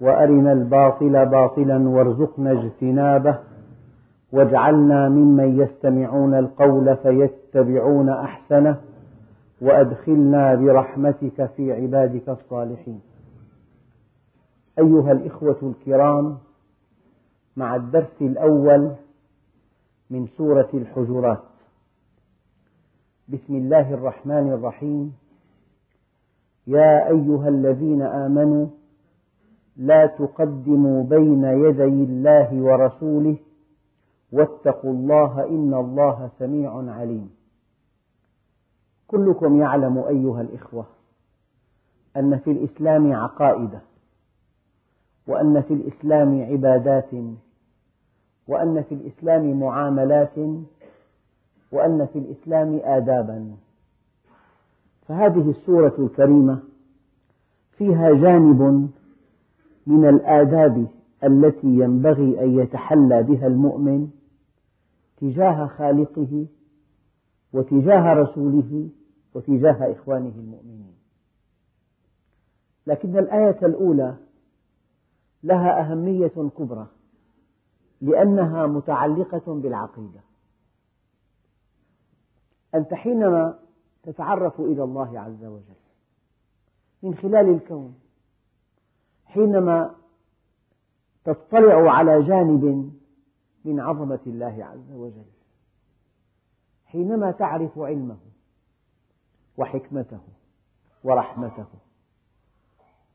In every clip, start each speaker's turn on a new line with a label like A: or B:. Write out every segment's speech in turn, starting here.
A: وارنا الباطل باطلا وارزقنا اجتنابه واجعلنا ممن يستمعون القول فيتبعون احسنه وادخلنا برحمتك في عبادك الصالحين ايها الاخوه الكرام مع الدرس الاول من سوره الحجرات بسم الله الرحمن الرحيم يا ايها الذين امنوا لا تقدموا بين يدي الله ورسوله واتقوا الله إن الله سميع عليم كلكم يعلم أيها الإخوة أن في الإسلام عقائد وأن في الإسلام عبادات وأن في الإسلام معاملات وأن في الإسلام آدابا فهذه السورة الكريمة فيها جانب من الآداب التي ينبغي أن يتحلى بها المؤمن تجاه خالقه وتجاه رسوله وتجاه إخوانه المؤمنين، لكن الآية الأولى لها أهمية كبرى لأنها متعلقة بالعقيدة، أنت حينما تتعرف إلى الله عز وجل من خلال الكون حينما تطلع على جانب من عظمة الله عز وجل حينما تعرف علمه وحكمته ورحمته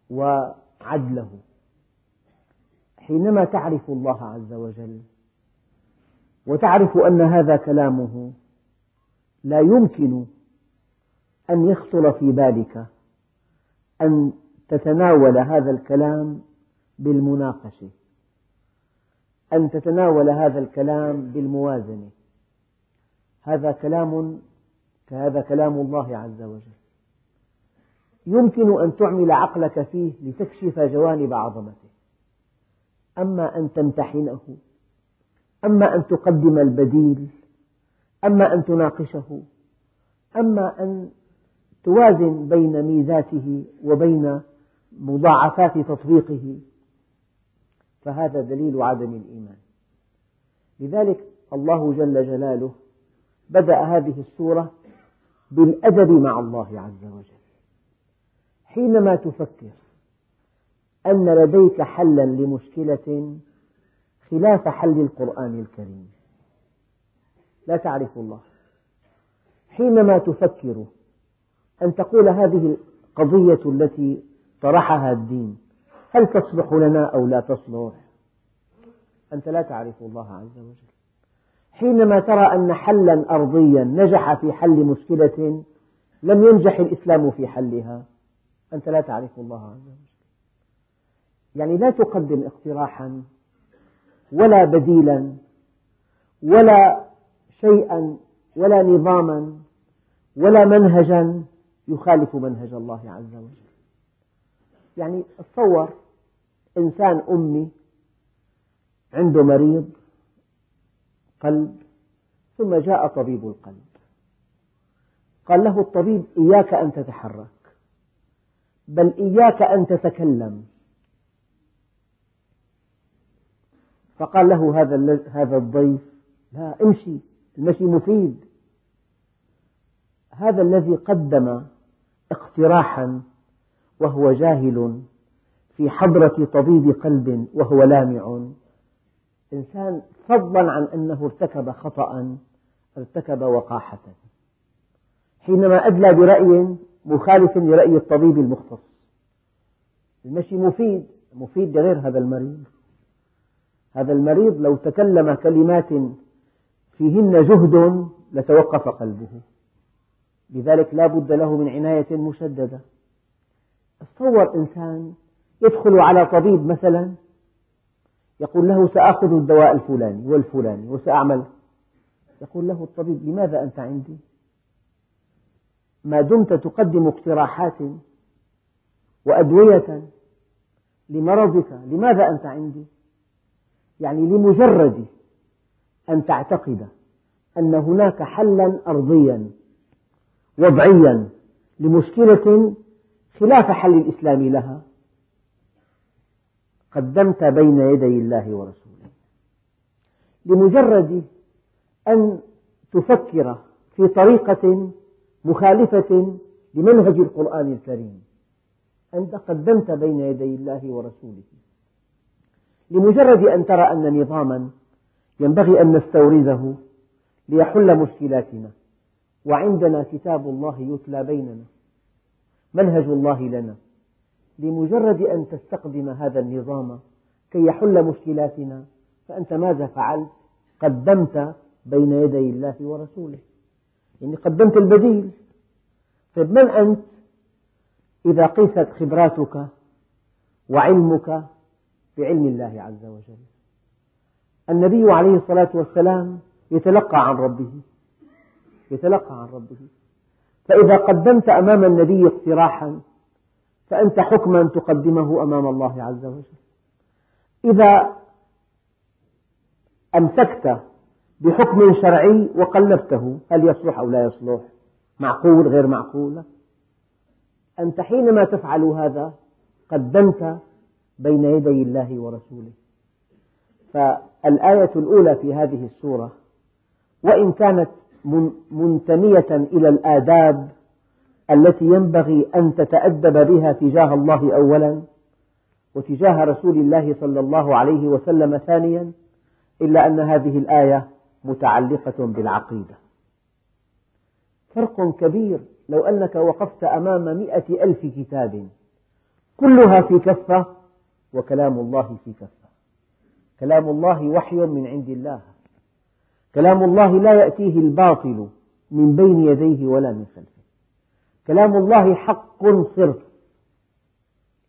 A: وعدله حينما تعرف الله عز وجل وتعرف أن هذا كلامه لا يمكن أن يخطر في بالك أن تتناول هذا الكلام بالمناقشة أن تتناول هذا الكلام بالموازنة هذا كلام فهذا كلام الله عز وجل يمكن أن تعمل عقلك فيه لتكشف جوانب عظمته أما أن تمتحنه أما أن تقدم البديل أما أن تناقشه أما أن توازن بين ميزاته وبين مضاعفات تطبيقه فهذا دليل عدم الإيمان لذلك الله جل جلاله بدأ هذه السورة بالأدب مع الله عز وجل حينما تفكر أن لديك حلا لمشكلة خلاف حل القرآن الكريم لا تعرف الله حينما تفكر أن تقول هذه القضية التي طرحها الدين هل تصلح لنا أو لا تصلح أنت لا تعرف الله عز وجل حينما ترى أن حلا أرضيا نجح في حل مشكلة لم ينجح الإسلام في حلها أنت لا تعرف الله عز وجل يعني لا تقدم اقتراحا ولا بديلا ولا شيئا ولا نظاما ولا منهجا يخالف منهج الله عز وجل يعني تصور إنسان أمي عنده مريض قلب ثم جاء طبيب القلب قال له الطبيب إياك أن تتحرك بل إياك أن تتكلم فقال له هذا هذا الضيف لا امشي المشي مفيد هذا الذي قدم اقتراحا وهو جاهل في حضرة طبيب قلب وهو لامع إنسان فضلا عن أنه ارتكب خطأ ارتكب وقاحة حينما أدلى برأي مخالف لرأي الطبيب المختص المشي مفيد مفيد لغير هذا المريض هذا المريض لو تكلم كلمات فيهن جهد لتوقف قلبه لذلك لا بد له من عناية مشددة تصور إنسان يدخل على طبيب مثلا يقول له سآخذ الدواء الفلاني والفلاني وسأعمل يقول له الطبيب لماذا أنت عندي ما دمت تقدم اقتراحات وأدوية لمرضك لماذا أنت عندي يعني لمجرد أن تعتقد أن هناك حلا أرضيا وضعيا لمشكلة خلاف حل الإسلام لها قدمت بين يدي الله ورسوله لمجرد أن تفكر في طريقة مخالفة لمنهج القرآن الكريم أنت قدمت بين يدي الله ورسوله لمجرد أن ترى أن نظاما ينبغي أن نستورده ليحل مشكلاتنا وعندنا كتاب الله يتلى بيننا منهج الله لنا لمجرد أن تستخدم هذا النظام كي يحل مشكلاتنا فأنت ماذا فعلت؟ قدمت بين يدي الله ورسوله يعني قدمت البديل طيب من أنت إذا قيست خبراتك وعلمك بعلم الله عز وجل النبي عليه الصلاة والسلام يتلقى عن ربه يتلقى عن ربه فإذا قدمت أمام النبي اقتراحا فأنت حكما تقدمه أمام الله عز وجل إذا أمسكت بحكم شرعي وقلبته هل يصلح أو لا يصلح معقول غير معقول أنت حينما تفعل هذا قدمت بين يدي الله ورسوله فالآية الأولى في هذه السورة وإن كانت منتمية إلى الآداب التي ينبغي أن تتأدب بها تجاه الله أولا وتجاه رسول الله صلى الله عليه وسلم ثانيا إلا أن هذه الآية متعلقة بالعقيدة فرق كبير لو أنك وقفت أمام مئة ألف كتاب كلها في كفة وكلام الله في كفة كلام الله وحي من عند الله كلام الله لا يأتيه الباطل من بين يديه ولا من خلفه كلام الله حق صرف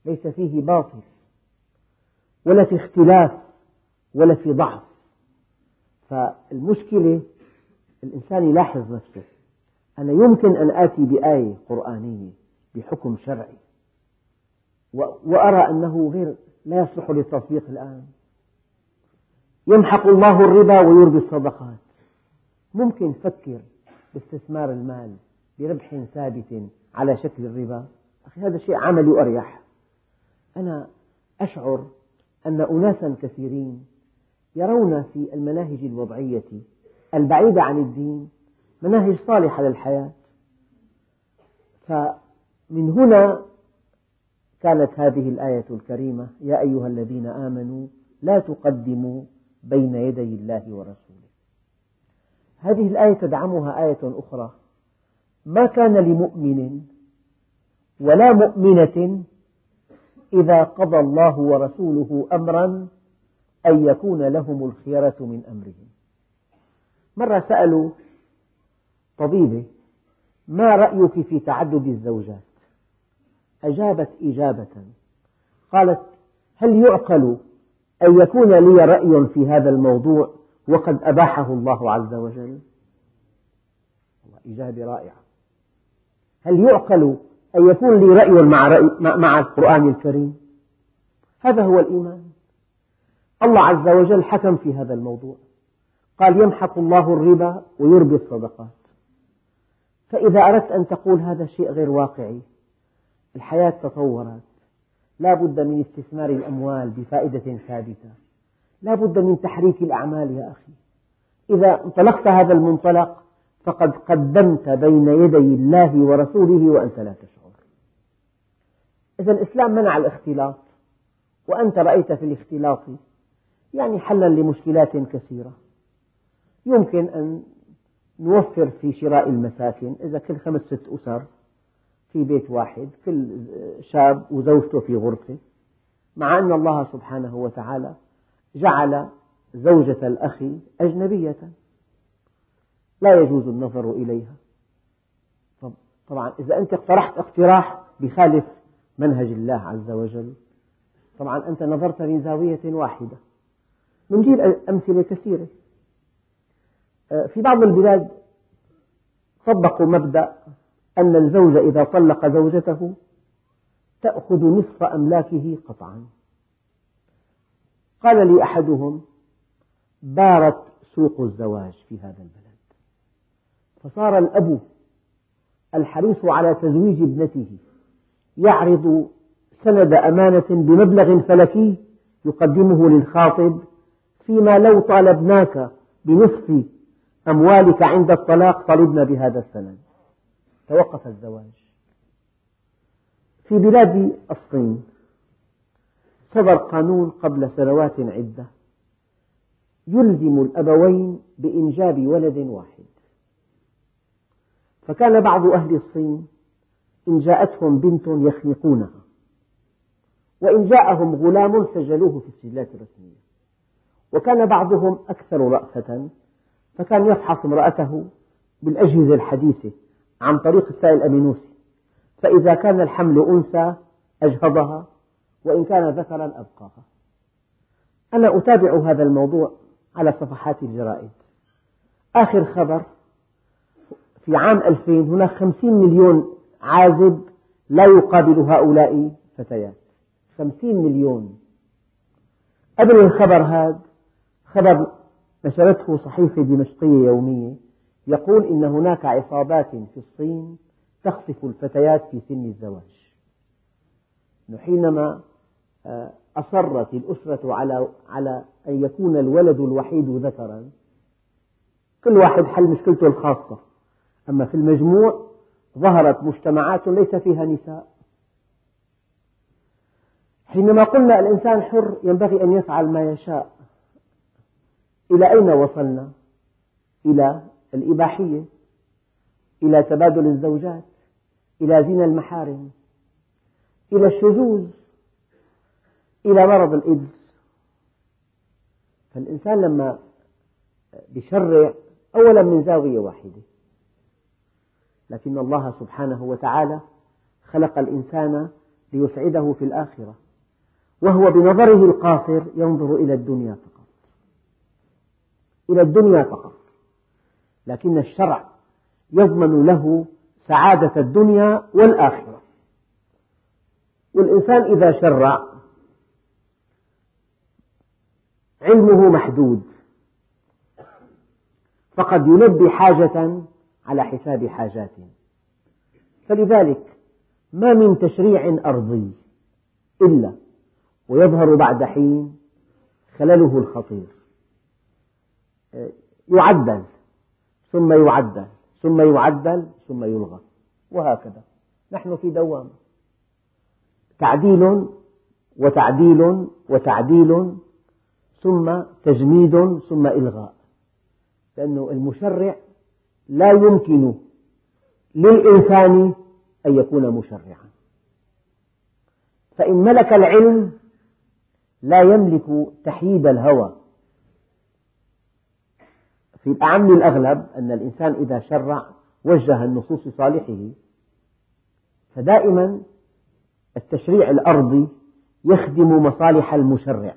A: ليس فيه باطل ولا في اختلاف ولا في ضعف فالمشكلة الإنسان يلاحظ نفسه أنا يمكن أن آتي بآية قرآنية بحكم شرعي وأرى أنه غير لا يصلح للتطبيق الآن يمحق الله الربا ويربي الصدقات ممكن تفكر باستثمار المال بربح ثابت على شكل الربا أخي هذا شيء عملي وأريح أنا أشعر أن أناسا كثيرين يرون في المناهج الوضعية البعيدة عن الدين مناهج صالحة للحياة فمن هنا كانت هذه الآية الكريمة يا أيها الذين آمنوا لا تقدموا بين يدي الله ورسوله هذه الآية تدعمها آية أخرى ما كان لمؤمن ولا مؤمنة إذا قضى الله ورسوله أمرا أن يكون لهم الخيرة من أمرهم مرة سألوا طبيبة ما رأيك في تعدد الزوجات أجابت إجابة قالت هل يعقل أن يكون لي رأي في هذا الموضوع وقد أباحه الله عز وجل إجابة رائعة هل يعقل أن يكون لي رأي مع, رأي مع القرآن الكريم هذا هو الإيمان الله عز وجل حكم في هذا الموضوع قال يمحق الله الربا ويربي الصدقات فإذا أردت أن تقول هذا شيء غير واقعي الحياة تطورت لا بد من استثمار الأموال بفائدة ثابتة لا بد من تحريك الأعمال يا أخي إذا انطلقت هذا المنطلق فقد قدمت بين يدي الله ورسوله وأنت لا تشعر إذا الإسلام منع الاختلاط وأنت رأيت في الاختلاط يعني حلا لمشكلات كثيرة يمكن أن نوفر في شراء المساكن إذا كل خمس ست أسر في بيت واحد كل شاب وزوجته في غرفة مع أن الله سبحانه وتعالى جعل زوجة الأخ أجنبية لا يجوز النظر إليها طبعا إذا أنت اقترحت اقتراح بخالف منهج الله عز وجل طبعا أنت نظرت من زاوية واحدة نجيب أمثلة كثيرة آه، في بعض البلاد طبقوا مبدأ أن الزوج إذا طلق زوجته تأخذ نصف أملاكه قطعا قال لي أحدهم بارت سوق الزواج في هذا البلد فصار الأب الحريص على تزويج ابنته يعرض سند أمانة بمبلغ فلكي يقدمه للخاطب فيما لو طالبناك بنصف أموالك عند الطلاق طلبنا بهذا السند توقف الزواج في بلاد الصين صدر قانون قبل سنوات عدة يلزم الأبوين بإنجاب ولد واحد فكان بعض أهل الصين إن جاءتهم بنت يخنقونها وإن جاءهم غلام سجلوه في السجلات الرسمية وكان بعضهم أكثر رأفة فكان يفحص امرأته بالأجهزة الحديثة عن طريق السائل الأمينوسي فإذا كان الحمل أنثى أجهضها وإن كان ذكرا أبقاها أنا أتابع هذا الموضوع على صفحات الجرائد آخر خبر في عام 2000 هناك 50 مليون عازب لا يقابل هؤلاء فتيات 50 مليون قبل الخبر هذا خبر نشرته صحيفة دمشقية يومية يقول إن هناك عصابات في الصين تخطف الفتيات في سن الزواج حينما آه، أصرت الأسرة على على أن يكون الولد الوحيد ذكرا كل واحد حل مشكلته الخاصة أما في المجموع ظهرت مجتمعات ليس فيها نساء حينما قلنا الإنسان حر ينبغي أن يفعل ما يشاء إلى أين وصلنا؟ إلى الإباحية إلى تبادل الزوجات إلى زنا المحارم إلى الشذوذ إلى مرض الإيدز فالإنسان لما يشرع أولا من زاوية واحدة لكن الله سبحانه وتعالى خلق الإنسان ليسعده في الآخرة وهو بنظره القاصر ينظر إلى الدنيا فقط إلى الدنيا فقط لكن الشرع يضمن له سعادة الدنيا والآخرة والإنسان إذا شرع علمه محدود فقد يلبي حاجة على حساب حاجات فلذلك ما من تشريع أرضي إلا ويظهر بعد حين خلله الخطير يعدل ثم يعدل ثم يعدل ثم يلغى وهكذا نحن في دوام تعديل وتعديل وتعديل ثم تجميد ثم إلغاء لأن المشرع لا يمكن للإنسان أن يكون مشرعا فإن ملك العلم لا يملك تحييد الهوى في الأعم الأغلب أن الإنسان إذا شرع وجه النصوص لصالحه فدائما التشريع الأرضي يخدم مصالح المشرع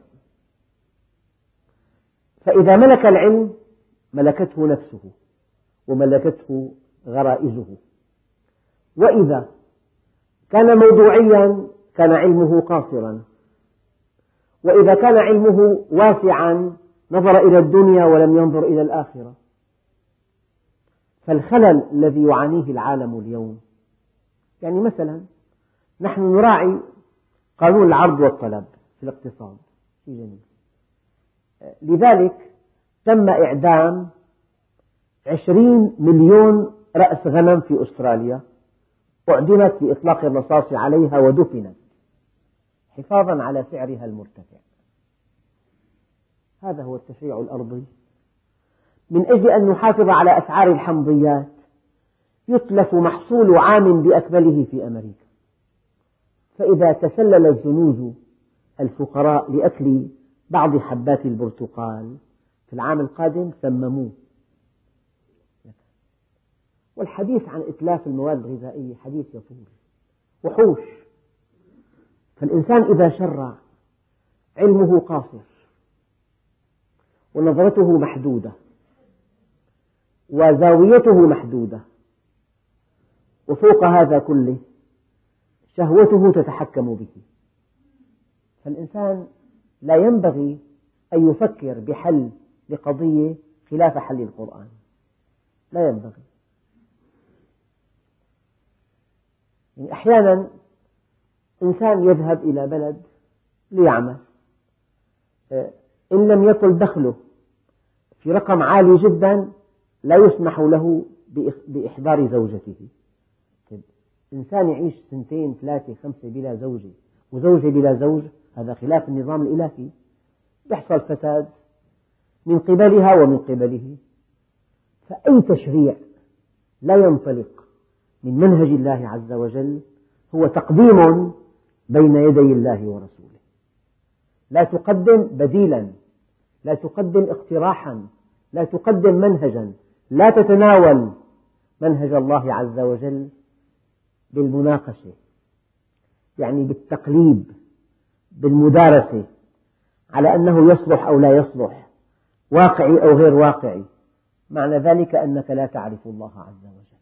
A: فإذا ملك العلم ملكته نفسه وملكته غرائزه وإذا كان موضوعيا كان علمه قاصرا وإذا كان علمه واسعا نظر إلى الدنيا ولم ينظر إلى الآخرة فالخلل الذي يعانيه العالم اليوم يعني مثلا نحن نراعي قانون العرض والطلب في الاقتصاد في جميل لذلك تم إعدام عشرين مليون رأس غنم في أستراليا أعدمت بإطلاق الرصاص عليها ودفنت حفاظا على سعرها المرتفع هذا هو التشريع الأرضي من أجل أن نحافظ على أسعار الحمضيات يتلف محصول عام بأكمله في أمريكا فإذا تسلل الزنوج الفقراء لأكل بعض حبات البرتقال في العام القادم سمموه والحديث عن إتلاف المواد الغذائية حديث يطول وحوش فالإنسان إذا شرع علمه قاصر ونظرته محدودة وزاويته محدودة وفوق هذا كله شهوته تتحكم به فالإنسان لا ينبغي أن يفكر بحل لقضية خلاف حل القرآن لا ينبغي يعني أحيانا إنسان يذهب إلى بلد ليعمل إن لم يطل دخله في رقم عالي جدا لا يسمح له بإحضار زوجته طيب، إنسان يعيش سنتين ثلاثة خمسة بلا زوجة وزوجة بلا زوج هذا خلاف النظام الإلهي يحصل فساد من قبلها ومن قبله فأي تشريع لا ينطلق من منهج الله عز وجل هو تقديم بين يدي الله ورسوله لا تقدم بديلا لا تقدم اقتراحا لا تقدم منهجا لا تتناول منهج الله عز وجل بالمناقشة يعني بالتقليب بالمدارسة على أنه يصلح أو لا يصلح واقعي أو غير واقعي معنى ذلك أنك لا تعرف الله عز وجل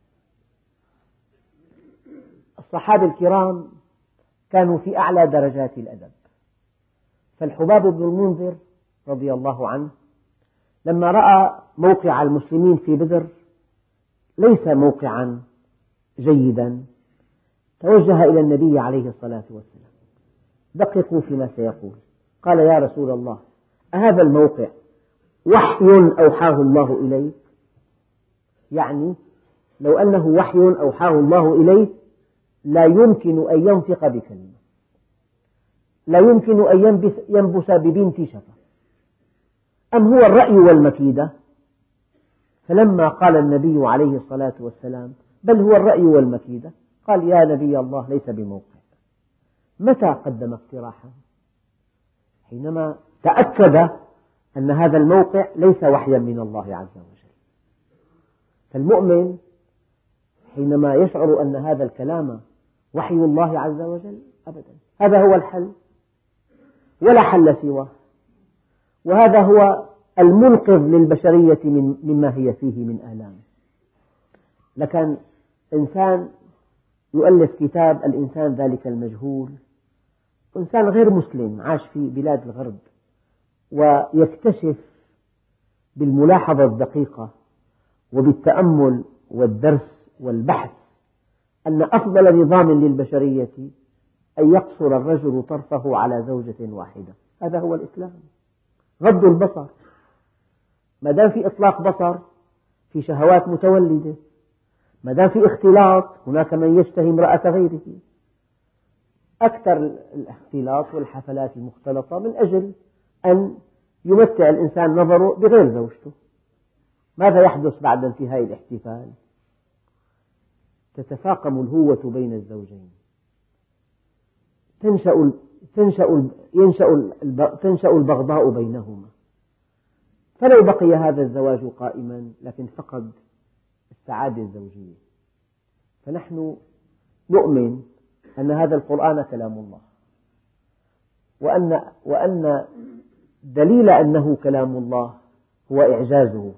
A: الصحابة الكرام كانوا في أعلى درجات الأدب فالحباب بن المنذر رضي الله عنه لما رأى موقع المسلمين في بدر ليس موقعا جيدا توجه إلى النبي عليه الصلاة والسلام دققوا فيما سيقول قال يا رسول الله أهذا الموقع وحي أوحاه الله إليك يعني لو أنه وحي أوحاه الله إليك لا يمكن أن ينطق بكلمة لا يمكن أن ينبس ببنت شفق أم هو الرأي والمكيدة فلما قال النبي عليه الصلاة والسلام بل هو الرأي والمكيدة قال يا نبي الله ليس بموقع متى قدم اقتراحا حينما تأكد أن هذا الموقع ليس وحيا من الله عز وجل فالمؤمن حينما يشعر أن هذا الكلام وحي الله عز وجل أبدا هذا هو الحل ولا حل سواه وهذا هو المنقذ للبشرية مما هي فيه من آلام لكن إنسان يؤلف كتاب الإنسان ذلك المجهول إنسان غير مسلم عاش في بلاد الغرب ويكتشف بالملاحظة الدقيقة وبالتأمل والدرس والبحث أن أفضل نظام للبشرية أن يقصر الرجل طرفه على زوجة واحدة هذا هو الإسلام غض البصر ما دام في إطلاق بصر في شهوات متولدة ما دام في اختلاط هناك من يشتهي امرأة غيره أكثر الاختلاط والحفلات المختلطة من أجل أن يمتع الإنسان نظره بغير زوجته ماذا يحدث بعد انتهاء الاحتفال تتفاقم الهوة بين الزوجين تنشأ تنشأ ينشأ تنشأ البغضاء بينهما فلو بقي هذا الزواج قائما لكن فقد السعادة الزوجية فنحن نؤمن أن هذا القرآن كلام الله وأن وأن دليل أنه كلام الله هو إعجازه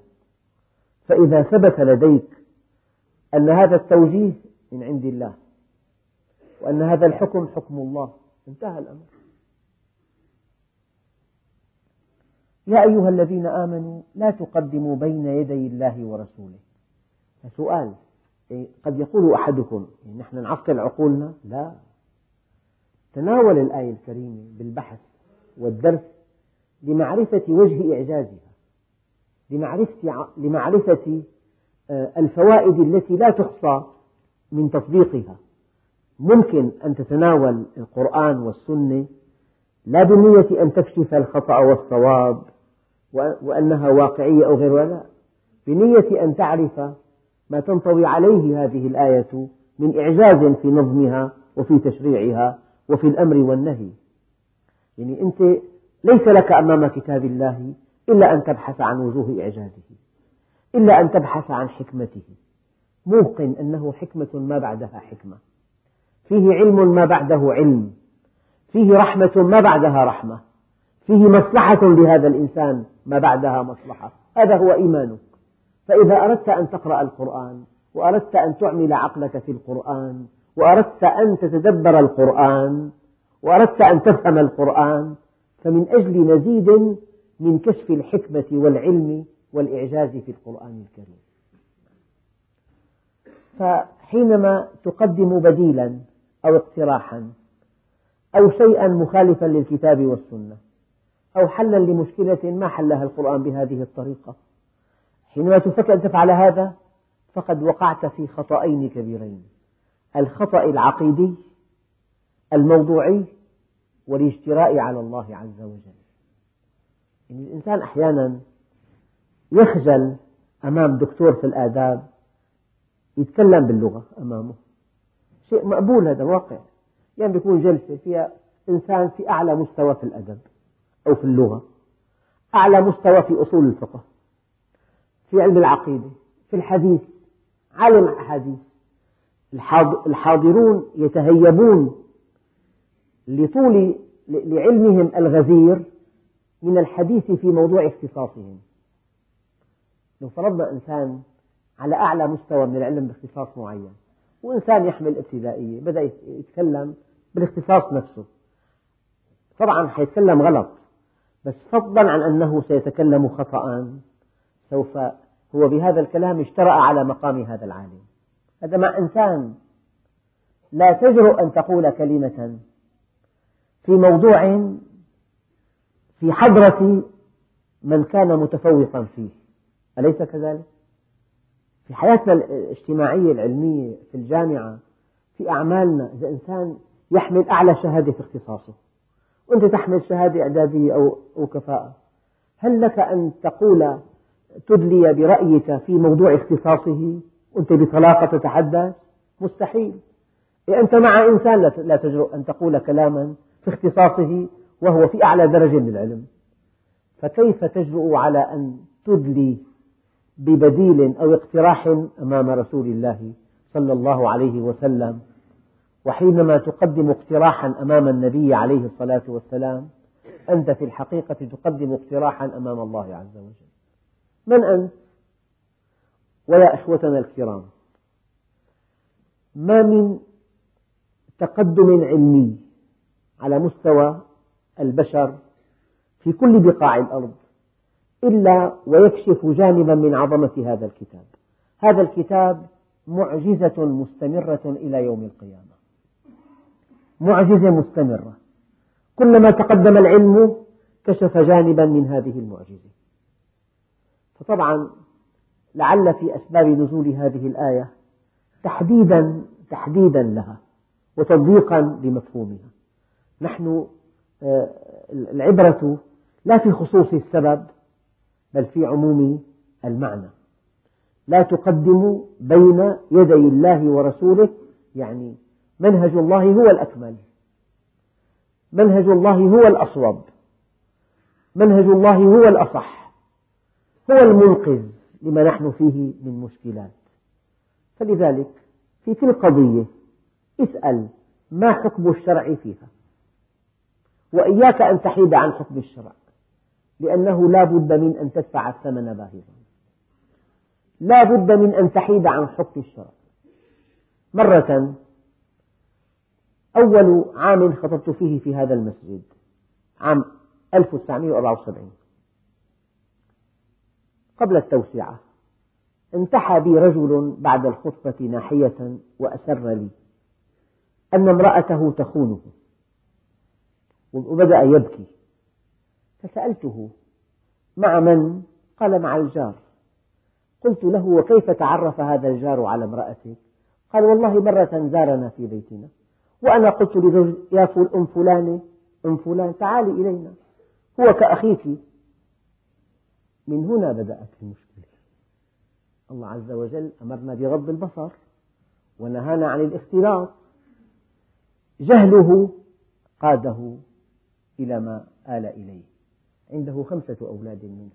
A: فإذا ثبت لديك أن هذا التوجيه من عند الله وأن هذا الحكم حكم الله انتهى الأمر يا أيها الذين آمنوا لا تقدموا بين يدي الله ورسوله سؤال إيه، قد يقول أحدكم إيه، نحن نعقل عقولنا لا تناول الآية الكريمة بالبحث والدرس لمعرفة وجه إعجازها لمعرفة, لمعرفة آه، الفوائد التي لا تحصى من تطبيقها ممكن أن تتناول القرآن والسنة لا بنية أن تكشف الخطأ والصواب وأنها واقعية أو غيرها لا بنية أن تعرف ما تنطوي عليه هذه الآية من إعجاز في نظمها وفي تشريعها وفي الأمر والنهي يعني أنت ليس لك أمام كتاب الله إلا أن تبحث عن وجوه إعجازه إلا أن تبحث عن حكمته موقن أنه حكمة ما بعدها حكمة فيه علم ما بعده علم فيه رحمة ما بعدها رحمة فيه مصلحة لهذا الإنسان ما بعدها مصلحة هذا هو إيمانك فإذا أردت أن تقرأ القرآن وأردت أن تعمل عقلك في القرآن وأردت أن تتدبر القرآن وأردت أن تفهم القرآن فمن أجل مزيد من كشف الحكمة والعلم والإعجاز في القرآن الكريم فحينما تقدم بديلا أو اقتراحا أو شيئا مخالفا للكتاب والسنة أو حلا لمشكلة ما حلها القرآن بهذه الطريقة حينما تفكر أن تفعل هذا فقد وقعت في خطأين كبيرين الخطأ العقيدي الموضوعي والاجتراء على الله عز وجل يعني الإنسان أحيانا يخجل أمام دكتور في الآداب يتكلم باللغة أمامه شيء مقبول هذا واقع يعني بيكون جلسة فيها إنسان في أعلى مستوى في الأدب أو في اللغة أعلى مستوى في أصول الفقه في علم العقيدة في الحديث عالم أحاديث الحاضرون يتهيبون لطول لعلمهم الغزير من الحديث في موضوع اختصاصهم لو فرضنا إنسان على أعلى مستوى من العلم باختصاص معين وإنسان يحمل ابتدائية بدأ يتكلم بالاختصاص نفسه طبعا حيتكلم غلط بس فضلا عن أنه سيتكلم خطأ سوف هو بهذا الكلام اجترأ على مقام هذا العالم هذا مع إنسان لا تجرؤ أن تقول كلمة في موضوع في حضرة من كان متفوقا فيه أليس كذلك؟ في حياتنا الاجتماعية العلمية في الجامعة في أعمالنا إذا إنسان يحمل أعلى شهادة في اختصاصه وأنت تحمل شهادة إعدادية أو أو كفاءة هل لك أن تقول تدلي برأيك في موضوع اختصاصه وأنت بطلاقة تتحدث مستحيل أنت مع إنسان لا تجرؤ أن تقول كلاما في اختصاصه وهو في أعلى درجة من العلم فكيف تجرؤ على أن تدلي ببديل أو اقتراح أمام رسول الله صلى الله عليه وسلم وحينما تقدم اقتراحا أمام النبي عليه الصلاة والسلام أنت في الحقيقة تقدم اقتراحا أمام الله عز وجل من أنت؟ ويا إخوتنا الكرام ما من تقدم علمي على مستوى البشر في كل بقاع الأرض إلا ويكشف جانبا من عظمة هذا الكتاب هذا الكتاب معجزة مستمرة إلى يوم القيامة معجزة مستمرة كلما تقدم العلم كشف جانبا من هذه المعجزة فطبعا لعل في أسباب نزول هذه الآية تحديدا تحديدا لها وتضييقا لمفهومها نحن آه، العبرة لا في خصوص السبب بل في عموم المعنى لا تقدموا بين يدي الله ورسوله يعني منهج الله هو الأكمل منهج الله هو الأصوب منهج الله هو الأصح هو المنقذ لما نحن فيه من مشكلات فلذلك في كل قضية اسأل ما حكم الشرع فيها وإياك أن تحيد عن حكم الشرع لأنه لا بد من أن تدفع الثمن باهظا لا بد من أن تحيد عن حكم الشرع مرة أول عام خطبت فيه في هذا المسجد عام 1974 قبل التوسعة انتحى بي رجل بعد الخطبة ناحية وأسر لي أن امرأته تخونه وبدأ يبكي فسألته مع من؟ قال مع الجار قلت له وكيف تعرف هذا الجار على امرأتك؟ قال والله مرة زارنا في بيتنا وأنا قلت لزوجي يا فل أم فلانة أم فلان تعالي إلينا هو كأخيك من هنا بدأت المشكلة الله عز وجل أمرنا بغض البصر ونهانا عن الاختلاط جهله قاده إلى ما آل إليه عنده خمسة أولاد منها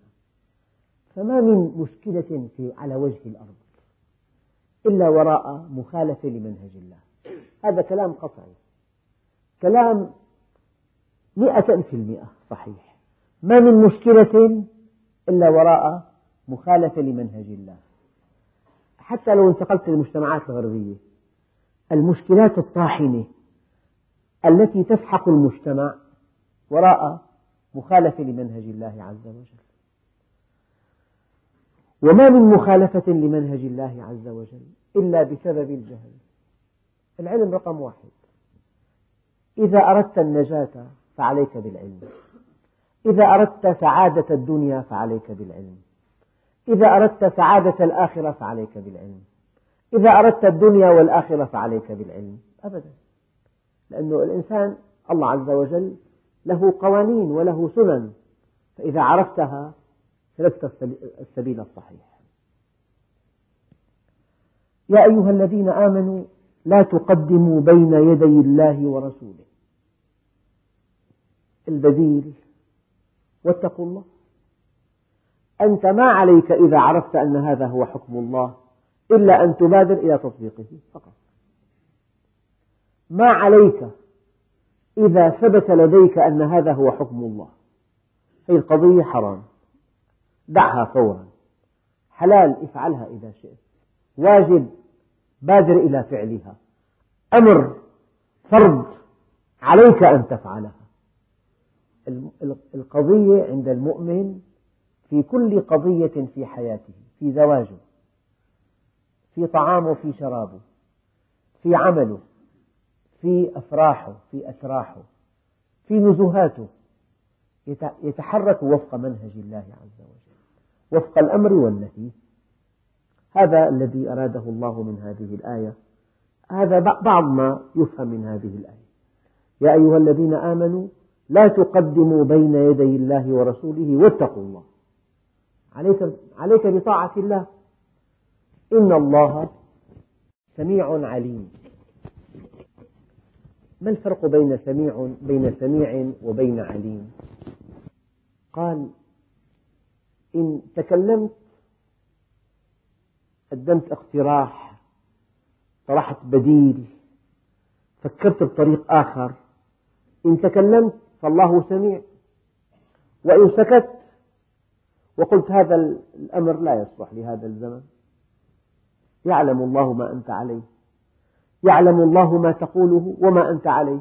A: فما من مشكلة في على وجه الأرض إلا وراء مخالفة لمنهج الله هذا كلام قطعي كلام مئة في المئة صحيح ما من مشكلة إلا وراء مخالفة لمنهج الله حتى لو انتقلت للمجتمعات الغربية المشكلات الطاحنة التي تسحق المجتمع وراء مخالفة لمنهج الله عز وجل وما من مخالفة لمنهج الله عز وجل إلا بسبب الجهل العلم رقم واحد إذا أردت النجاة فعليك بالعلم إذا أردت سعادة الدنيا فعليك بالعلم إذا أردت سعادة الآخرة فعليك بالعلم إذا أردت الدنيا والآخرة فعليك بالعلم أبدا لأنه الإنسان الله عز وجل له قوانين وله سنن فإذا عرفتها سلكت السبيل الصحيح يا أيها الذين آمنوا لا تقدموا بين يدي الله ورسوله البديل واتقوا الله أنت ما عليك إذا عرفت أن هذا هو حكم الله إلا أن تبادر إلى تطبيقه فقط ما عليك إذا ثبت لديك أن هذا هو حكم الله هذه القضية حرام دعها فورا حلال افعلها إذا شئت واجب بادر إلى فعلها أمر فرض عليك أن تفعلها القضية عند المؤمن في كل قضية في حياته في زواجه في طعامه في شرابه في عمله في أفراحه في أتراحه في نزهاته يتحرك وفق منهج الله عز وجل وفق الأمر والنهي هذا الذي أراده الله من هذه الآية هذا بعض ما يفهم من هذه الآية يا أيها الذين آمنوا لا تقدموا بين يدي الله ورسوله واتقوا الله عليك, عليك بطاعة الله إن الله سميع عليم ما الفرق بين سميع بين سميع وبين عليم؟ قال إن تكلمت قدمت اقتراح طرحت بديل فكرت بطريق آخر إن تكلمت فالله سميع وإن سكت وقلت هذا الأمر لا يصلح لهذا الزمن يعلم الله ما أنت عليه يعلم الله ما تقوله وما أنت عليه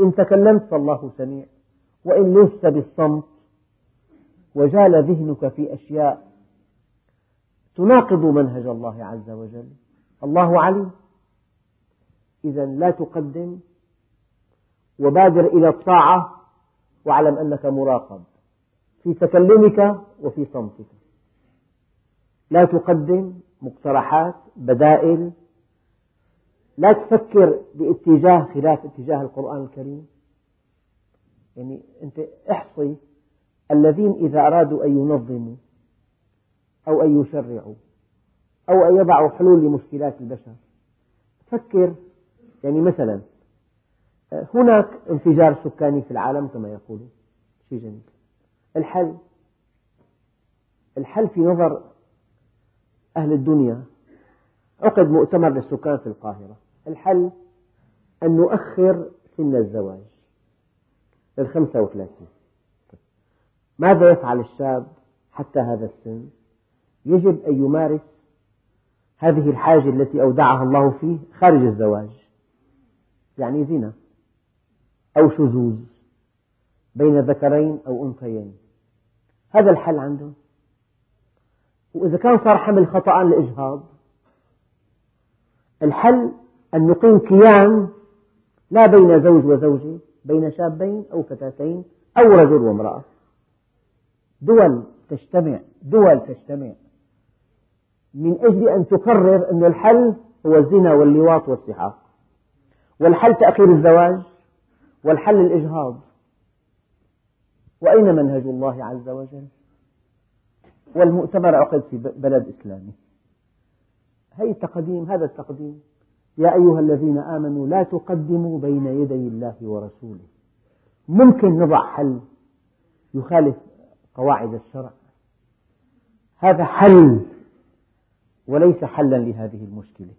A: إن تكلمت فالله سميع وإن لست بالصمت وجال ذهنك في أشياء تناقض منهج الله عز وجل الله عليم إذا لا تقدم وبادر إلى الطاعة واعلم أنك مراقب في تكلمك وفي صمتك لا تقدم مقترحات بدائل لا تفكر باتجاه خلاف اتجاه القرآن الكريم يعني أنت احصي الذين إذا أرادوا أن ينظموا أو أن يشرعوا أو أن يضعوا حلول لمشكلات البشر فكر يعني مثلا هناك انفجار سكاني في العالم كما يقولون شيء جميل الحل الحل في نظر أهل الدنيا عقد مؤتمر للسكان في القاهرة الحل أن نؤخر سن الزواج للخمسة وثلاثين ماذا يفعل الشاب حتى هذا السن يجب أن يمارس هذه الحاجة التي أودعها الله فيه خارج الزواج يعني زنا أو شذوذ بين ذكرين أو أنثيين هذا الحل عندهم وإذا كان صار حمل خطأ لإجهاض الحل أن نقيم كيان لا بين زوج وزوجة بين شابين أو فتاتين أو رجل وامرأة دول تجتمع دول تجتمع من أجل أن تقرر أن الحل هو الزنا واللواط والسحاق والحل تأخير الزواج والحل الإجهاض وأين منهج الله عز وجل والمؤتمر عقد في بلد إسلامي هي التقديم هذا التقديم يا أيها الذين آمنوا لا تقدموا بين يدي الله ورسوله ممكن نضع حل يخالف قواعد الشرع هذا حل وليس حلا لهذه المشكلة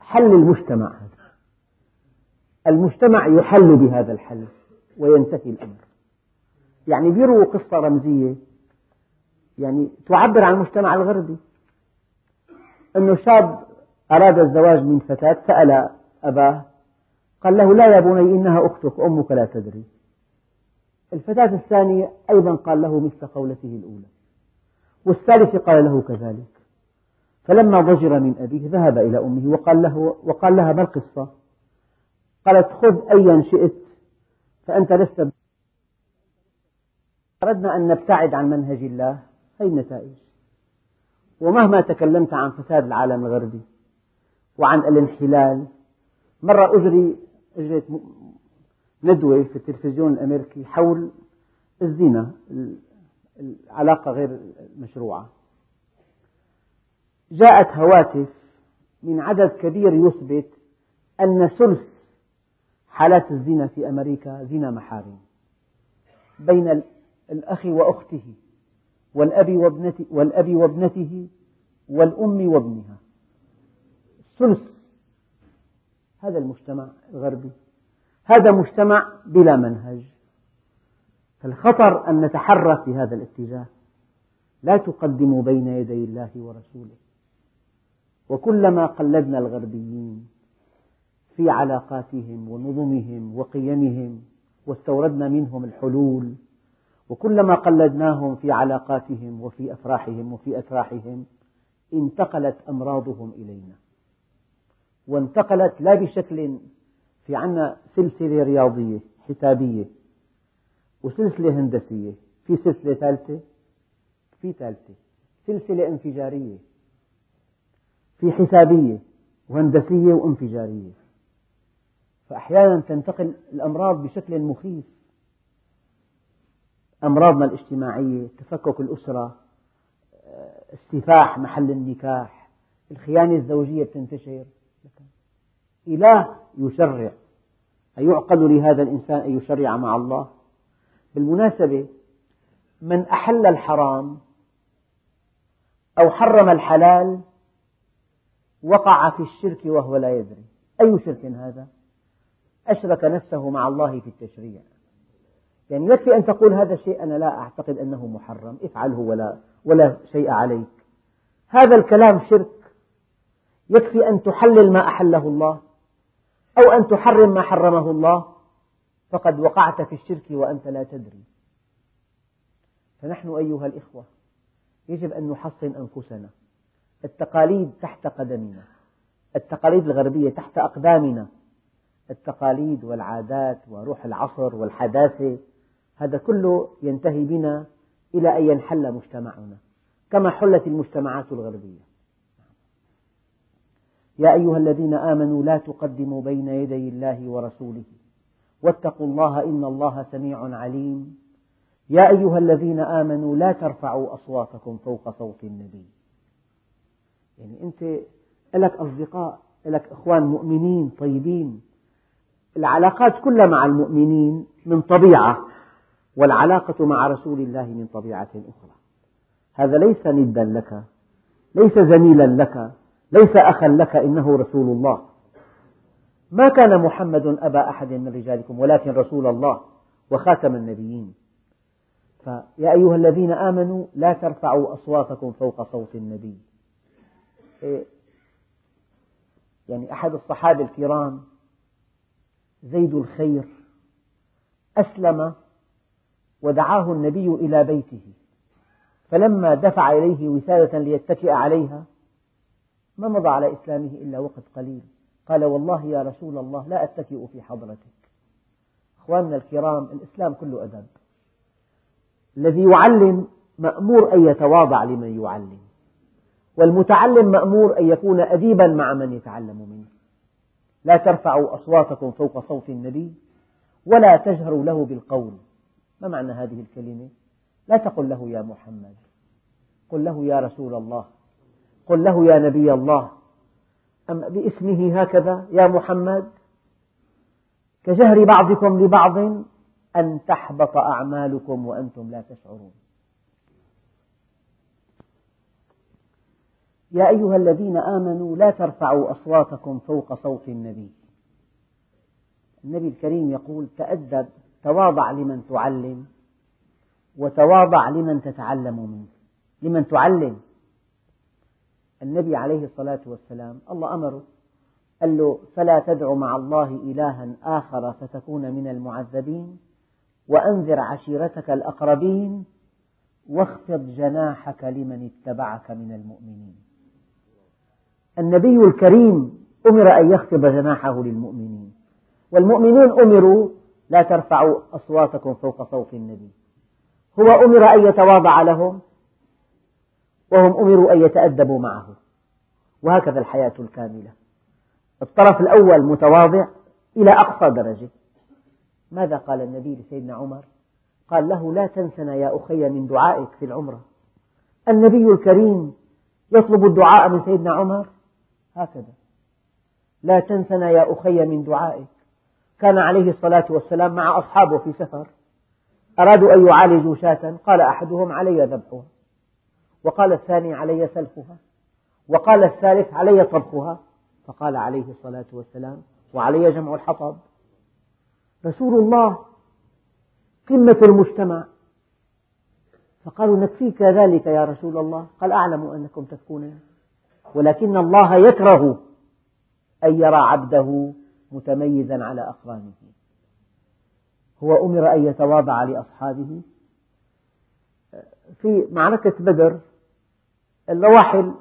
A: حل المجتمع هذا المجتمع يحل بهذا الحل وينتهي الأمر يعني بيرووا قصة رمزية يعني تعبر عن المجتمع الغربي أنه شاب أراد الزواج من فتاة سأل أباه قال له لا يا بني إنها أختك أمك لا تدري الفتاة الثانية أيضا قال له مثل قولته الأولى والثالثة قال له كذلك فلما ضجر من أبيه ذهب إلى أمه وقال, له وقال لها ما القصة قالت خذ أيا شئت فأنت لست أردنا أن نبتعد عن منهج الله هذه النتائج ومهما تكلمت عن فساد العالم الغربي وعن الانحلال مرة أجري أجريت ندوة في التلفزيون الأمريكي حول الزنا العلاقة غير مشروعة جاءت هواتف من عدد كبير يثبت أن ثلث حالات الزنا في أمريكا زنا محارم بين الأخ وأخته والأب وابنته, والأب وابنته والأم وابنها ثلث هذا المجتمع الغربي هذا مجتمع بلا منهج فالخطر أن نتحرك في هذا الاتجاه لا تقدموا بين يدي الله ورسوله وكلما قلدنا الغربيين في علاقاتهم ونظمهم وقيمهم واستوردنا منهم الحلول وكلما قلدناهم في علاقاتهم وفي أفراحهم وفي أتراحهم انتقلت أمراضهم إلينا وانتقلت لا بشكل في عنا سلسلة رياضية حسابية وسلسلة هندسية في سلسلة ثالثة في ثالثة سلسلة انفجارية في حسابية وهندسية وانفجارية فأحيانا تنتقل الأمراض بشكل مخيف أمراضنا الاجتماعية تفكك الأسرة آه، السفاح محل النكاح الخيانة الزوجية تنتشر إله يشرع أيعقل لهذا الإنسان أن يشرع مع الله بالمناسبة من أحل الحرام أو حرم الحلال وقع في الشرك وهو لا يدري أي شرك هذا؟ أشرك نفسه مع الله في التشريع يعني يكفي أن تقول هذا الشيء أنا لا أعتقد أنه محرم افعله ولا, ولا شيء عليك هذا الكلام شرك يكفي أن تحلل ما أحله الله أو أن تحرم ما حرمه الله فقد وقعت في الشرك وأنت لا تدري فنحن أيها الإخوة يجب أن نحصن أنفسنا التقاليد تحت قدمنا التقاليد الغربية تحت أقدامنا التقاليد والعادات وروح العصر والحداثة هذا كله ينتهي بنا إلى أن ينحل مجتمعنا كما حلت المجتمعات الغربية يا أيها الذين آمنوا لا تقدموا بين يدي الله ورسوله واتقوا الله إن الله سميع عليم يا أيها الذين آمنوا لا ترفعوا أصواتكم فوق صوت النبي يعني أنت لك أصدقاء لك إخوان مؤمنين طيبين العلاقات كلها مع المؤمنين من طبيعة والعلاقة مع رسول الله من طبيعة أخرى هذا ليس ندا لك ليس زميلا لك ليس أخا لك إنه رسول الله ما كان محمد أبا أحد من رجالكم ولكن رسول الله وخاتم النبيين فيا أيها الذين آمنوا لا ترفعوا أصواتكم فوق صوت النبي إيه، يعني أحد الصحابة الكرام زيد الخير أسلم ودعاه النبي إلى بيته فلما دفع إليه وسادة ليتكئ عليها ما مضى على إسلامه إلا وقت قليل قال والله يا رسول الله لا أتكئ في حضرتك أخواننا الكرام الإسلام كله أدب الذي يعلم مأمور أن يتواضع لمن يعلم والمتعلم مأمور أن يكون أديبا مع من يتعلم منه لا ترفعوا أصواتكم فوق صوت النبي ولا تجهروا له بالقول ما معنى هذه الكلمة؟ لا تقل له يا محمد قل له يا رسول الله قل له يا نبي الله أم باسمه هكذا يا محمد كجهر بعضكم لبعض أن تحبط أعمالكم وأنتم لا تشعرون يا أيها الذين آمنوا لا ترفعوا أصواتكم فوق صوت النبي النبي الكريم يقول تأدب تواضع لمن تعلم وتواضع لمن تتعلم منه لمن تعلم النبي عليه الصلاة والسلام الله أمره قال له فلا تدع مع الله إلها آخر فتكون من المعذبين وأنذر عشيرتك الأقربين واخفض جناحك لمن اتبعك من المؤمنين النبي الكريم أمر أن يخفض جناحه للمؤمنين والمؤمنون أمروا لا ترفعوا أصواتكم فوق صوت النبي هو أمر أن يتواضع لهم وهم أمروا أن يتأدبوا معه وهكذا الحياة الكاملة الطرف الأول متواضع إلى أقصى درجة ماذا قال النبي لسيدنا عمر قال له لا تنسنا يا أخي من دعائك في العمرة النبي الكريم يطلب الدعاء من سيدنا عمر هكذا لا تنسنا يا أخي من دعائك كان عليه الصلاة والسلام مع أصحابه في سفر أرادوا أن يعالجوا شاة قال أحدهم علي ذبحها وقال الثاني علي سلخها وقال الثالث علي طبخها فقال عليه الصلاة والسلام وعلي جمع الحطب رسول الله قمة المجتمع فقالوا نكفيك ذلك يا رسول الله قال أعلم أنكم تكفون ولكن الله يكره أن يرى عبده متميزا على أقرانه هو أمر أن يتواضع لأصحابه في معركة بدر الرواحل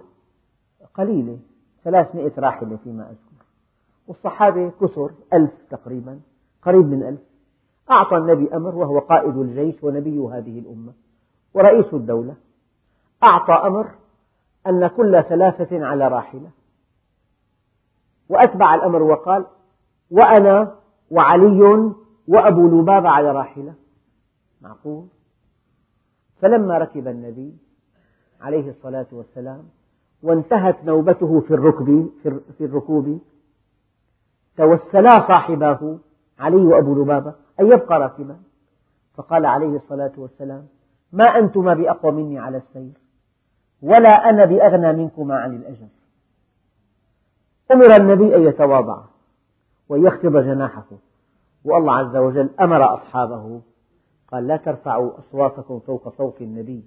A: قليلة 300 راحلة فيما أذكر والصحابة كثر ألف تقريبا قريب من ألف أعطى النبي أمر وهو قائد الجيش ونبي هذه الأمة ورئيس الدولة أعطى أمر أن كل ثلاثة على راحلة وأتبع الأمر وقال وأنا وعلي وأبو لبابة على راحلة معقول فلما ركب النبي عليه الصلاة والسلام وانتهت نوبته في الركب في الركوب توسلا صاحباه علي وأبو لبابة أن يبقى راكبا فقال عليه الصلاة والسلام ما أنتما بأقوى مني على السير ولا أنا بأغنى منكما عن الأجر أمر النبي أن يتواضع ويخفض جناحه والله عز وجل أمر أصحابه قال لا ترفعوا أصواتكم فوق صوت النبي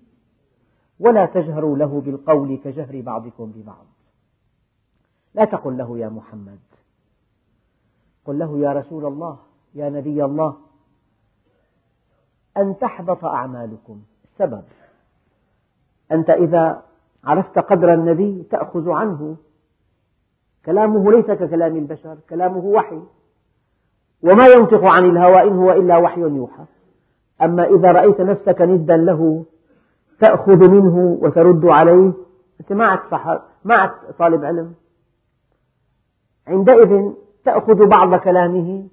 A: ولا تجهروا له بالقول كجهر بعضكم ببعض لا تقل له يا محمد قل له يا رسول الله يا نبي الله أن تحبط أعمالكم السبب أنت إذا عرفت قدر النبي تأخذ عنه كلامه ليس ككلام البشر كلامه وحي وما ينطق عن الهوى إن هو إلا وحي يوحى أما إذا رأيت نفسك ندا له تأخذ منه وترد عليه أنت معك, صحاب معك طالب علم عندئذ تأخذ بعض كلامه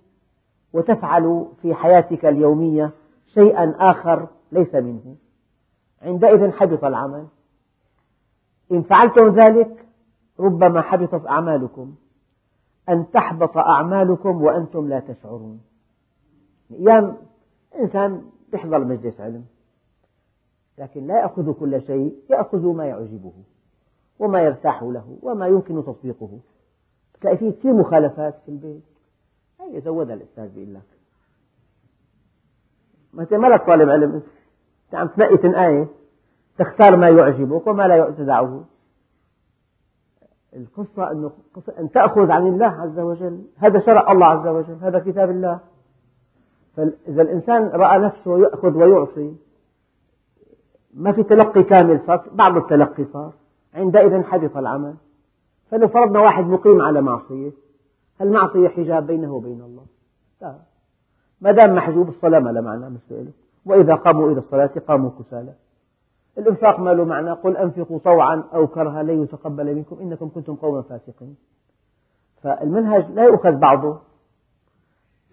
A: وتفعل في حياتك اليومية شيئا آخر ليس منه عندئذ حبط العمل إن فعلتم ذلك ربما حبطت أعمالكم أن تحبط أعمالكم وأنتم لا تشعرون أيام إنسان يحضر مجلس علم لكن لا يأخذ كل شيء يأخذ ما يعجبه وما يرتاح له وما يمكن تطبيقه تلاقي فيه كثير مخالفات في البيت هي زودها الأستاذ بيقول لك ما أنت مالك طالب علم أنت عم تنقي تنقاية تختار ما يعجبك وما لا تدعه القصة أنه أن تأخذ عن الله عز وجل هذا شرع الله عز وجل هذا كتاب الله فإذا الإنسان رأى نفسه يأخذ ويعطي ما في تلقي كامل صار بعض التلقي صار عندئذ حبط العمل فلو فرضنا واحد مقيم على معصية هل معصية حجاب بينه وبين الله لا ما دام محجوب الصلاة ما لها معنى مسألة وإذا قاموا إلى الصلاة قاموا كسالى الإنفاق ما له معنى قل أنفقوا طوعا أو كرها لن يتقبل منكم إنكم كنتم قوما فاسقين فالمنهج لا يؤخذ بعضه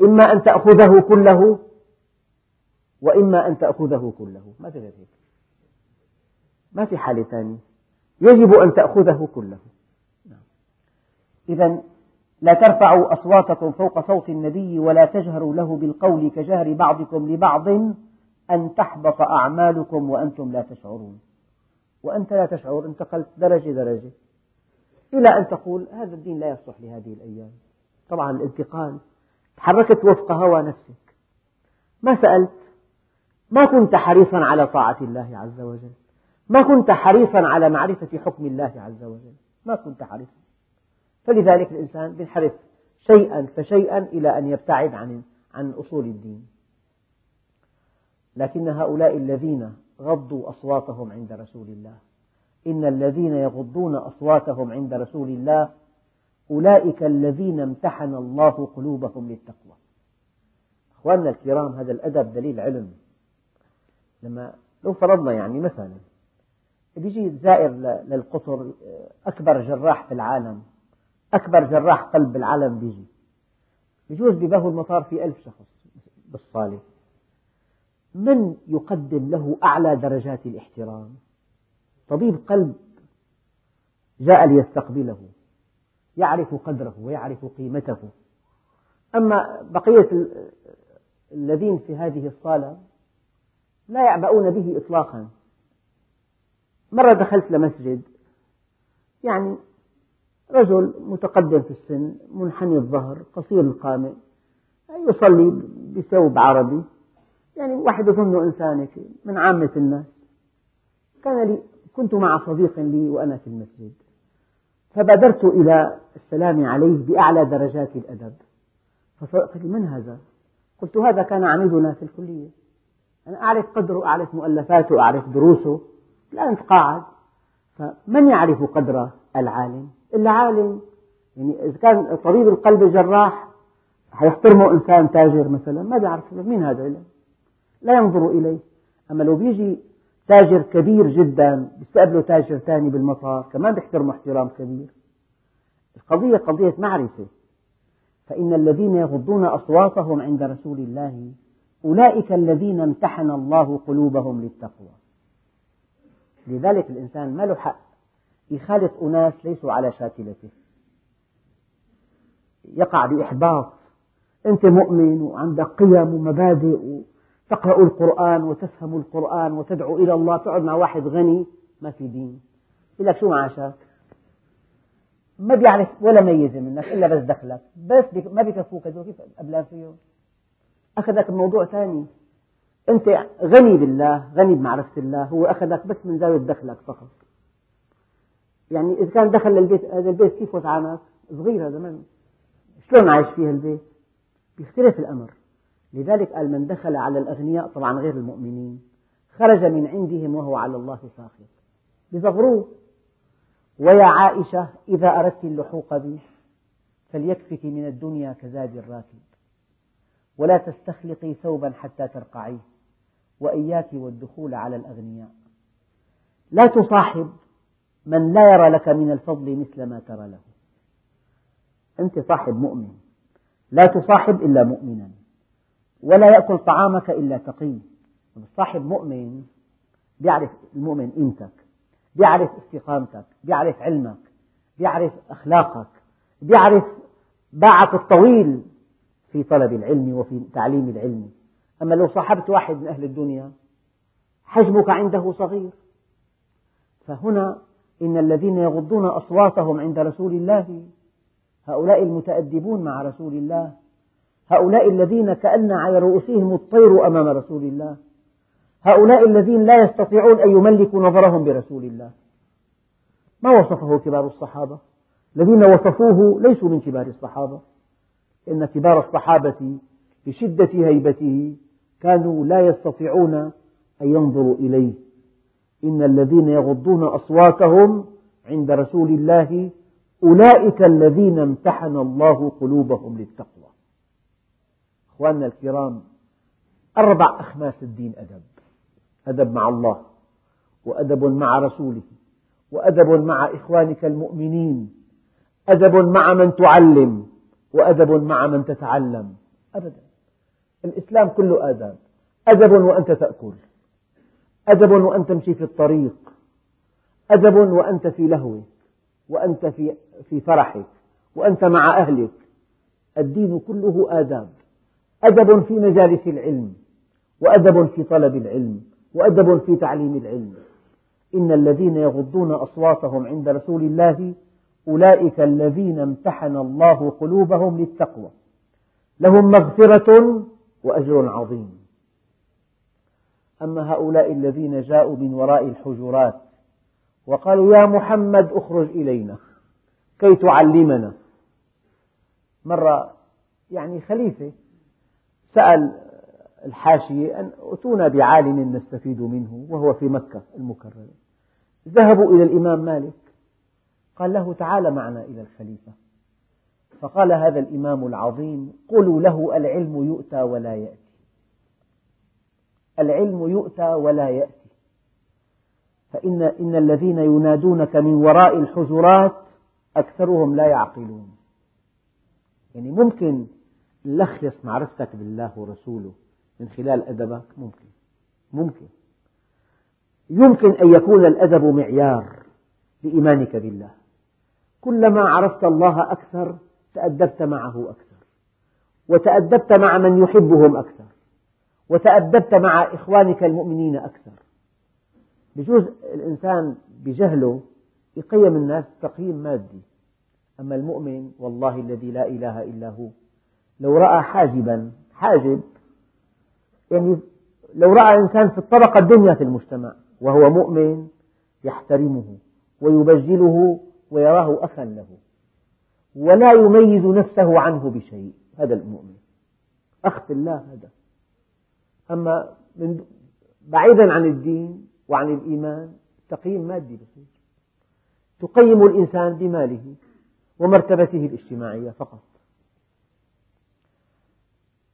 A: إما أن تأخذه كله وإما أن تأخذه كله ما في غير هيك ما في حالة ثانية يجب أن تأخذه كله إذا لا ترفعوا أصواتكم فوق صوت النبي ولا تجهروا له بالقول كجهر بعضكم لبعض أن تحبط أعمالكم وأنتم لا تشعرون وأنت لا تشعر انتقلت درجة درجة إلى أن تقول هذا الدين لا يصلح لهذه الأيام طبعا الانتقال تحركت وفق هوى نفسك ما سألت ما كنت حريصا على طاعة الله عز وجل ما كنت حريصا على معرفة حكم الله عز وجل ما كنت حريصا فلذلك الإنسان ينحرف شيئا فشيئا إلى أن يبتعد عن عن أصول الدين لكن هؤلاء الذين غضوا أصواتهم عند رسول الله إن الذين يغضون أصواتهم عند رسول الله أولئك الذين امتحن الله قلوبهم للتقوى أخواننا الكرام هذا الأدب دليل علم لما لو فرضنا يعني مثلا بيجي زائر للقطر أكبر جراح في العالم أكبر جراح قلب بالعالم بيجي بجوز ببهو المطار في ألف شخص بالصالة من يقدم له أعلى درجات الاحترام طبيب قلب جاء ليستقبله يعرف قدره ويعرف قيمته أما بقية الذين في هذه الصالة لا يعبؤون به إطلاقا مرة دخلت لمسجد يعني رجل متقدم في السن منحني الظهر قصير القامة يصلي بثوب عربي يعني واحد يظنه إنسان من عامة الناس كان لي كنت مع صديق لي وأنا في المسجد فبادرت إلى السلام عليه بأعلى درجات الأدب فقلت من هذا؟ قلت هذا كان عميدنا في الكلية أنا أعرف قدره أعرف مؤلفاته أعرف دروسه الآن تقاعد فمن يعرف قدر العالم إلا عالم يعني إذا كان طبيب القلب جراح حيحترمه إنسان تاجر مثلا ما بيعرف مين هذا لا ينظر إليه أما لو بيجي تاجر كبير جدا بيستقبله تاجر ثاني بالمطار كمان بيحترمه احترام كبير القضية قضية معرفة فإن الذين يغضون أصواتهم عند رسول الله أولئك الذين امتحن الله قلوبهم للتقوى لذلك الإنسان ما له حق يخالط أناس ليسوا على شاكلته يقع بإحباط أنت مؤمن وعندك قيم ومبادئ وتقرأ القرآن وتفهم القرآن وتدعو إلى الله تقعد مع واحد غني ما في دين يقول لك شو معاشك ما بيعرف ولا ميزة منك إلا بس دخلك بس ما بيكفوك هدول كيف قبلان فيهم أخذك بموضوع ثاني أنت غني بالله غني بمعرفة الله هو أخذك بس من زاوية دخلك فقط يعني إذا كان دخل للبيت هذا البيت كيف وسعانك صغير هذا من شلون عايش فيه البيت بيختلف الأمر لذلك قال من دخل على الأغنياء طبعا غير المؤمنين خرج من عندهم وهو على الله ساخط بيصغروه. ويا عائشة إذا أردت اللحوق بي فليكفك من الدنيا كزاد الراكب ولا تستخلقي ثوبا حتى ترقعيه وإياك والدخول على الأغنياء لا تصاحب من لا يرى لك من الفضل مثل ما ترى له أنت صاحب مؤمن لا تصاحب إلا مؤمنا ولا يأكل طعامك إلا تقي صاحب مؤمن بيعرف المؤمن قيمتك بيعرف استقامتك بيعرف علمك بيعرف أخلاقك بيعرف باعك الطويل في طلب العلم وفي تعليم العلم أما لو صاحبت واحد من أهل الدنيا حجمك عنده صغير فهنا إن الذين يغضون أصواتهم عند رسول الله هؤلاء المتأدبون مع رسول الله هؤلاء الذين كأن على رؤوسهم الطير أمام رسول الله هؤلاء الذين لا يستطيعون أن يملكوا نظرهم برسول الله ما وصفه كبار الصحابة الذين وصفوه ليسوا من كبار الصحابة إن كبار الصحابة لشدة هيبته كانوا لا يستطيعون أن ينظروا إليه إن الذين يغضون أصواتهم عند رسول الله أولئك الذين امتحن الله قلوبهم للتقوى أخواننا الكرام أربع أخماس الدين أدب أدب مع الله وأدب مع رسوله وأدب مع إخوانك المؤمنين أدب مع من تعلم وأدب مع من تتعلم أبدا الإسلام كله آداب أدب وأنت تأكل أدب وأن تمشي في الطريق أدب وأنت في لهوك وأنت في, في فرحك وأنت مع أهلك الدين كله آداب أدب في مجالس العلم وأدب في طلب العلم وأدب في تعليم العلم إن الذين يغضون أصواتهم عند رسول الله أولئك الذين امتحن الله قلوبهم للتقوى لهم مغفرة وأجر عظيم أما هؤلاء الذين جاءوا من وراء الحجرات وقالوا يا محمد اخرج إلينا كي تعلمنا مرة يعني خليفة سأل الحاشية أن أتونا بعالم نستفيد منه وهو في مكة المكرمة ذهبوا إلى الإمام مالك قال له تعال معنا إلى الخليفة فقال هذا الإمام العظيم قولوا له العلم يؤتى ولا يأتي العلم يؤتى ولا يأتي فإن إن الذين ينادونك من وراء الحجرات أكثرهم لا يعقلون يعني ممكن لخص معرفتك بالله ورسوله من خلال أدبك ممكن ممكن يمكن أن يكون الأدب معيار لإيمانك بالله كلما عرفت الله أكثر تأدبت معه أكثر وتأدبت مع من يحبهم أكثر وتأدبت مع إخوانك المؤمنين أكثر بجوز الإنسان بجهله يقيم الناس تقييم مادي أما المؤمن والله الذي لا إله إلا هو لو رأى حاجبا حاجب يعني لو رأى إنسان في الطبقة الدنيا في المجتمع وهو مؤمن يحترمه ويبجله ويراه أخا له ولا يميز نفسه عنه بشيء هذا المؤمن أخ في الله هذا أما من بعيدا عن الدين وعن الإيمان تقييم مادي بسيط تقيم الإنسان بماله ومرتبته الاجتماعية فقط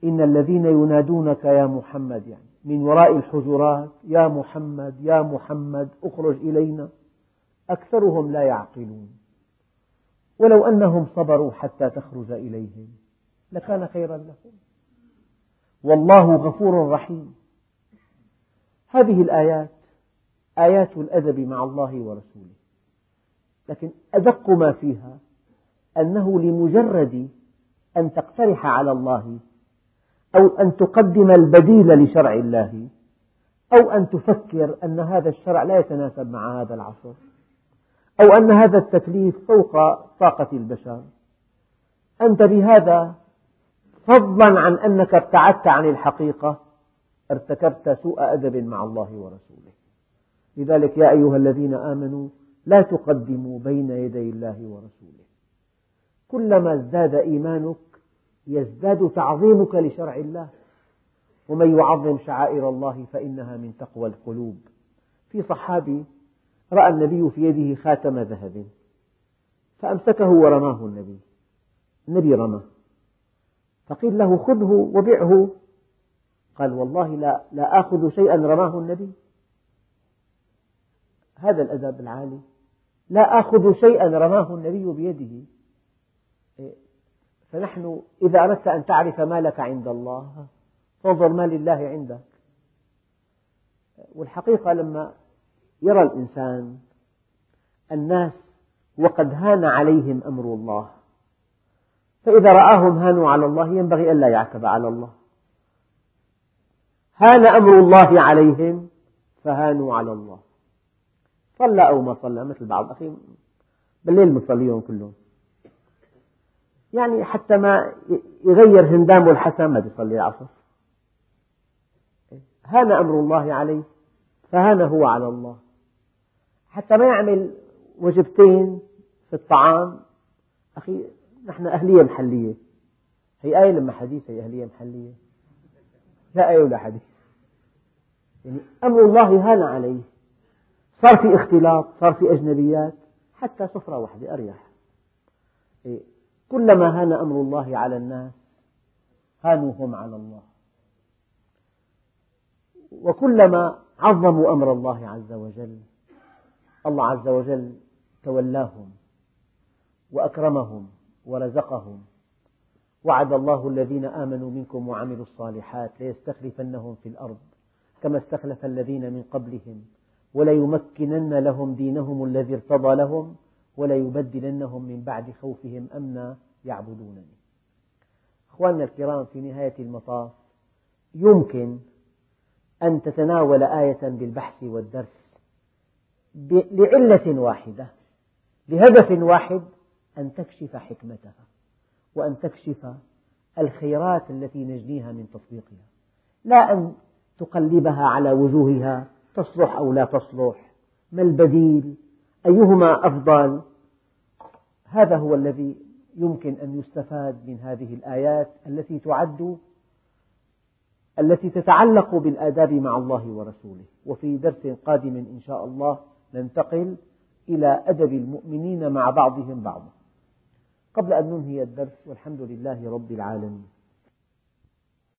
A: إن الذين ينادونك يا محمد يعني من وراء الحجرات يا محمد يا محمد اخرج إلينا أكثرهم لا يعقلون ولو أنهم صبروا حتى تخرج إليهم لكان خيرا لهم والله غفور رحيم هذه الآيات آيات الأدب مع الله ورسوله لكن أدق ما فيها أنه لمجرد أن تقترح على الله أو أن تقدم البديل لشرع الله أو أن تفكر أن هذا الشرع لا يتناسب مع هذا العصر أو أن هذا التكليف فوق طاقة البشر أنت بهذا فضلا عن أنك ابتعدت عن الحقيقة ارتكبت سوء أدب مع الله ورسوله لذلك يا أيها الذين آمنوا لا تقدموا بين يدي الله ورسوله كلما ازداد إيمانك يزداد تعظيمك لشرع الله ومن يعظم شعائر الله فإنها من تقوى القلوب في صحابي رأى النبي في يده خاتم ذهب فأمسكه ورماه النبي النبي رماه فقيل له خذه وبعه قال والله لا, لا آخذ شيئا رماه النبي هذا الأدب العالي لا آخذ شيئا رماه النبي بيده فنحن إذا أردت أن تعرف مالك عند الله فانظر ما لله عندك والحقيقة لما يرى الإنسان الناس وقد هان عليهم أمر الله فإذا رآهم هانوا على الله ينبغي ألا يعتب على الله هان أمر الله عليهم فهانوا على الله صلى أو ما صلى مثل بعض أخي بالليل مصليهم كلهم يعني حتى ما يغير هندامه الحسن ما بيصلي العصر هان أمر الله عليه فهان هو على الله حتى ما يعمل وجبتين في الطعام أخي نحن أهلية محلية هي آية لما حديث هي أهلية محلية لا آية ولا حديث يعني أمر الله هان عليه صار في اختلاط صار في أجنبيات حتى سفرة واحدة أريح إيه، كلما هان أمر الله على الناس هانوا هم على الله وكلما عظموا أمر الله عز وجل الله عز وجل تولاهم وأكرمهم ورزقهم وعد الله الذين آمنوا منكم وعملوا الصالحات ليستخلفنهم في الأرض كما استخلف الذين من قبلهم وليمكنن لهم دينهم الذي ارتضى لهم وليبدلنهم من بعد خوفهم أمنا يعبدونني أخواننا الكرام في نهاية المطاف يمكن أن تتناول آية بالبحث والدرس لعلة واحدة لهدف واحد أن تكشف حكمتها وأن تكشف الخيرات التي نجنيها من تطبيقها لا أن تقلبها على وجوهها تصلح أو لا تصلح ما البديل أيهما أفضل هذا هو الذي يمكن أن يستفاد من هذه الآيات التي تعد التي تتعلق بالآداب مع الله ورسوله وفي درس قادم إن شاء الله ننتقل إلى أدب المؤمنين مع بعضهم بعضا قبل أن ننهي الدرس والحمد لله رب العالمين